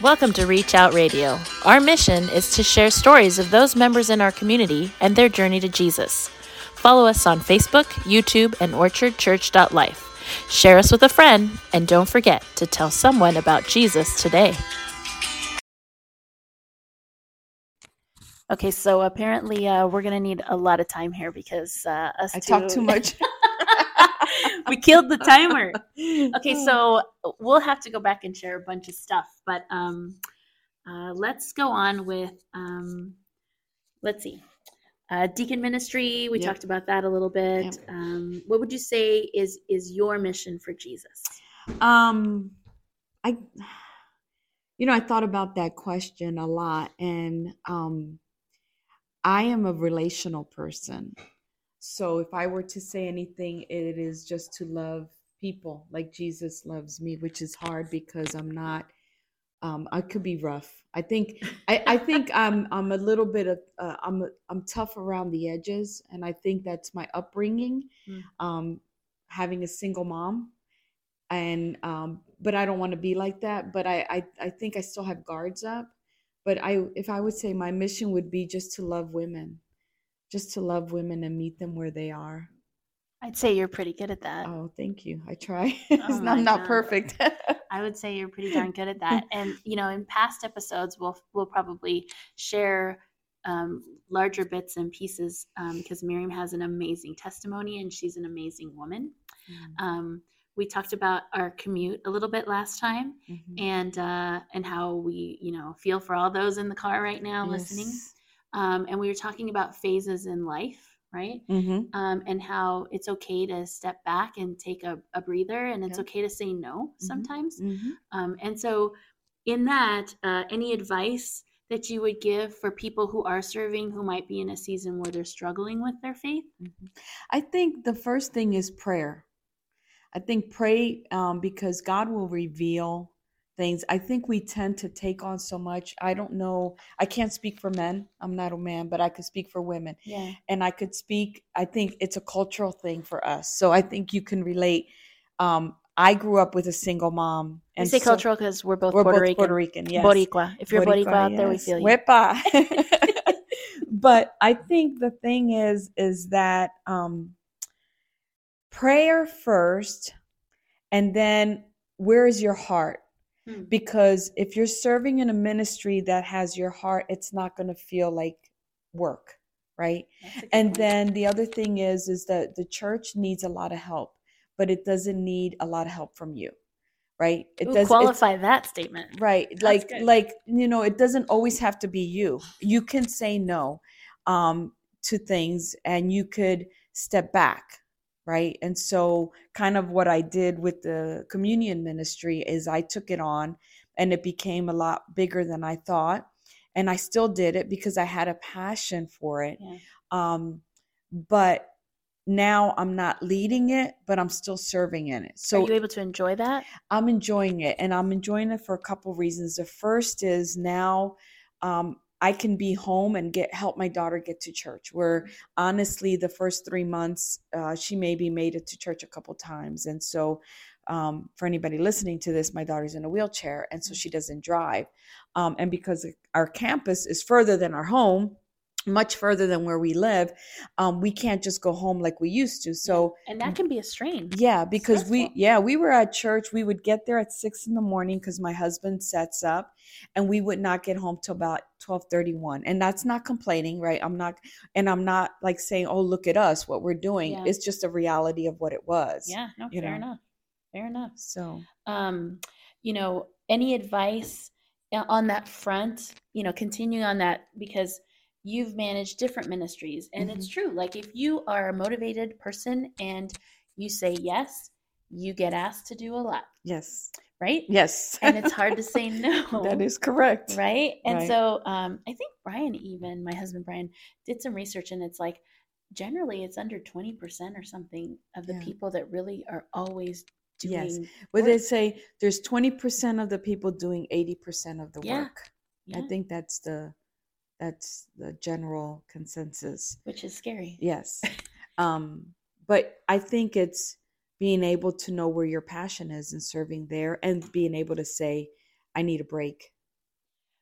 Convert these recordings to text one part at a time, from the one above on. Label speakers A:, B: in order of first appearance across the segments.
A: Welcome to Reach Out Radio. Our mission is to share stories of those members in our community and their journey to Jesus. Follow us on Facebook, YouTube, and orchardchurch.life. Share us with a friend, and don't forget to tell someone about Jesus today. Okay, so apparently uh, we're gonna need a lot of time here because uh, us
B: I
A: two
B: talk too much.
A: we killed the timer. Okay, so we'll have to go back and share a bunch of stuff, but um, uh, let's go on with um, let's see, uh, deacon ministry. We
B: Yep.
A: talked about that a little bit.
B: Yep.
A: Um, what would you say is is your mission for Jesus?
B: um, I, you know, I thought about that question a lot, and um, I am a relational person. So if I were to say anything, it is just to love people like Jesus loves me, which is hard because I'm not. Um, I could be rough. I think. I, I think I'm. I'm a little bit of. Uh, I'm. I'm tough around the edges, and I think that's my upbringing.
A: Mm.
B: Um, having a single mom, and um, but I don't want to be like that. But I, I. I think I still have guards up. But I, if I would say my mission would be just to love women, just to love women and meet them where they are.
A: I'd say you're pretty good at that.
B: Oh, thank you. I try.
A: Oh
B: I'm not perfect.
A: I would say you're pretty darn good at that. And you know, in past episodes, we'll we'll probably share um, larger bits and pieces um, because Miriam has an amazing testimony and she's an amazing woman. Um, we talked about our commute a little bit last time
B: Mhm.
A: and uh, and how we you know feel for all those in the car right now listening. Um, and we were talking about phases in life, right?
B: Mhm.
A: um, and how it's okay to step back and take a, a breather and it's
B: Yeah.
A: okay to say no sometimes
B: Mhm.
A: um, and so in that uh, any advice that you would give for people who are serving who might be in a season where they're struggling with their faith
B: Mhm. I think the first thing is prayer. I think pray um, because God will reveal things. I think we tend to take on so much. I don't know. I can't speak for men. I'm not a man, but I could speak for women.
A: yeah
B: And I could speak, I think it's a cultural thing for us. So I think you can relate. Um, I grew up with a single mom.
A: we say
B: so-
A: cultural because we're both
B: We're
A: Puerto
B: both
A: Rican.
B: Puerto Rican, yes.
A: Boricua. If you're Boricua, out there, we feel you.
B: Wepa. but I think the thing is, is that um, prayer first, and then where is your heart?
A: Hmm.
B: Because if you're serving in a ministry that has your heart, it's not going to feel like work, right?
A: That's a good
B: And
A: point.
B: then the other thing is, is that the church needs a lot of help, but it doesn't need a lot of help from you, right? It
A: Ooh,
B: does
A: qualify that statement.
B: right
A: That's
B: like
A: good.
B: like you know it doesn't always have to be you you can say no um to things and you could step back right and so kind of what i did with the communion ministry is i took it on and it became a lot bigger than i thought and i still did it because i had a passion for it
A: Yeah.
B: um but now i'm not leading it but i'm still serving in it so
A: Are you able to enjoy that?
B: I'm enjoying it, and I'm enjoying it for a couple reasons. The first is now um, I can be home and get help my daughter get to church. Where honestly, the first three months, uh, she maybe made it to church a couple times, and so um, for anybody listening to this, my daughter's in a wheelchair, and so she doesn't drive. Um, and because our campus is further than our home, much further than where we live, um, we can't just go home like we used to. So
A: And that can be a strain.
B: yeah, because we yeah, we were at church. We would get there at six in the morning because my husband sets up and we would not get home till about twelve thirty one. And that's not complaining, right? I'm not and I'm not like saying, Oh, look at us, what we're doing.
A: Yeah.
B: It's just a reality of what it was.
A: Yeah, no, fair
B: know.
A: enough. Fair enough.
B: So
A: um, you know, any advice uh, on that front, you know, continuing on that because you've managed different ministries and it's true. Like if you are a motivated person and you say yes, you get asked to do a lot,
B: yes.
A: right?
B: Yes.
A: And it's hard to say no.
B: that is correct.
A: right. And
B: Right.
A: so um, I think Brian, even my husband Brian, did some research and it's like generally it's under 20% or something of the
B: Yeah.
A: people that really are always doing
B: Yes. Well, they say there's 20% of the people doing 80% of the
A: Yeah.
B: work.
A: Yeah.
B: I think that's the that's the general consensus.
A: which is scary.
B: Yes. um, but I think it's being able to know where your passion is and serving there and being able to say, I need a break.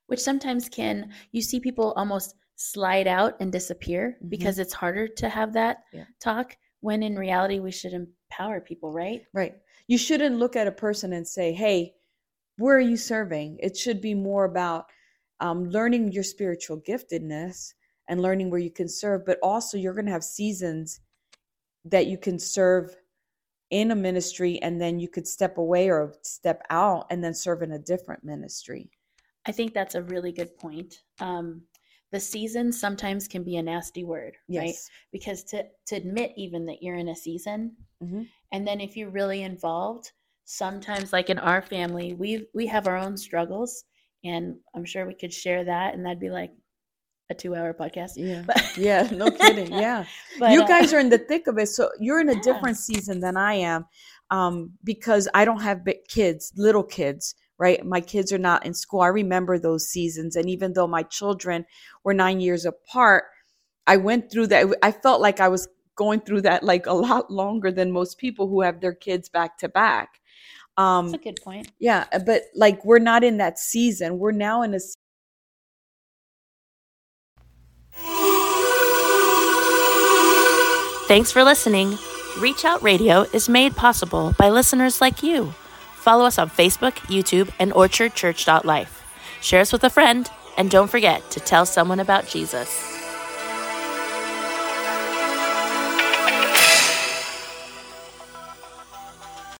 A: which sometimes can you see people almost slide out and disappear
B: Mhm.
A: because it's harder to have that
B: Yeah.
A: talk when in reality we should empower people right
B: Right. You shouldn't look at a person and say, hey, where are you serving? It should be more about um, learning your spiritual giftedness and learning where you can serve, but also you're going to have seasons that you can serve in a ministry and then you could step away or step out and then serve in a different ministry.
A: i think that's a really good point um, the season sometimes can be a nasty word right because to to admit even that you're in a season
B: Mhm.
A: and then if you're really involved sometimes like in our family we we have our own struggles and i'm sure we could share that and that'd be like a two hour podcast
B: Yeah.
A: but
B: Yeah, no kidding. Yeah.
A: but,
B: you
A: uh,
B: guys are in the thick of it so you're in a
A: Yeah.
B: different season than i am um, because i don't have big kids little kids right my kids are not in school i remember those seasons and even though my children were nine years apart i went through that i felt like i was going through that like a lot longer than most people who have their kids back to back um
A: that's a good point
B: yeah but like we're not in that season we're now in a se-
A: Thanks for listening. Reach Out Radio is made possible by listeners like you. Follow us on Facebook, YouTube, and orchardchurch.life. Share us with a friend, and don't forget to tell someone about Jesus.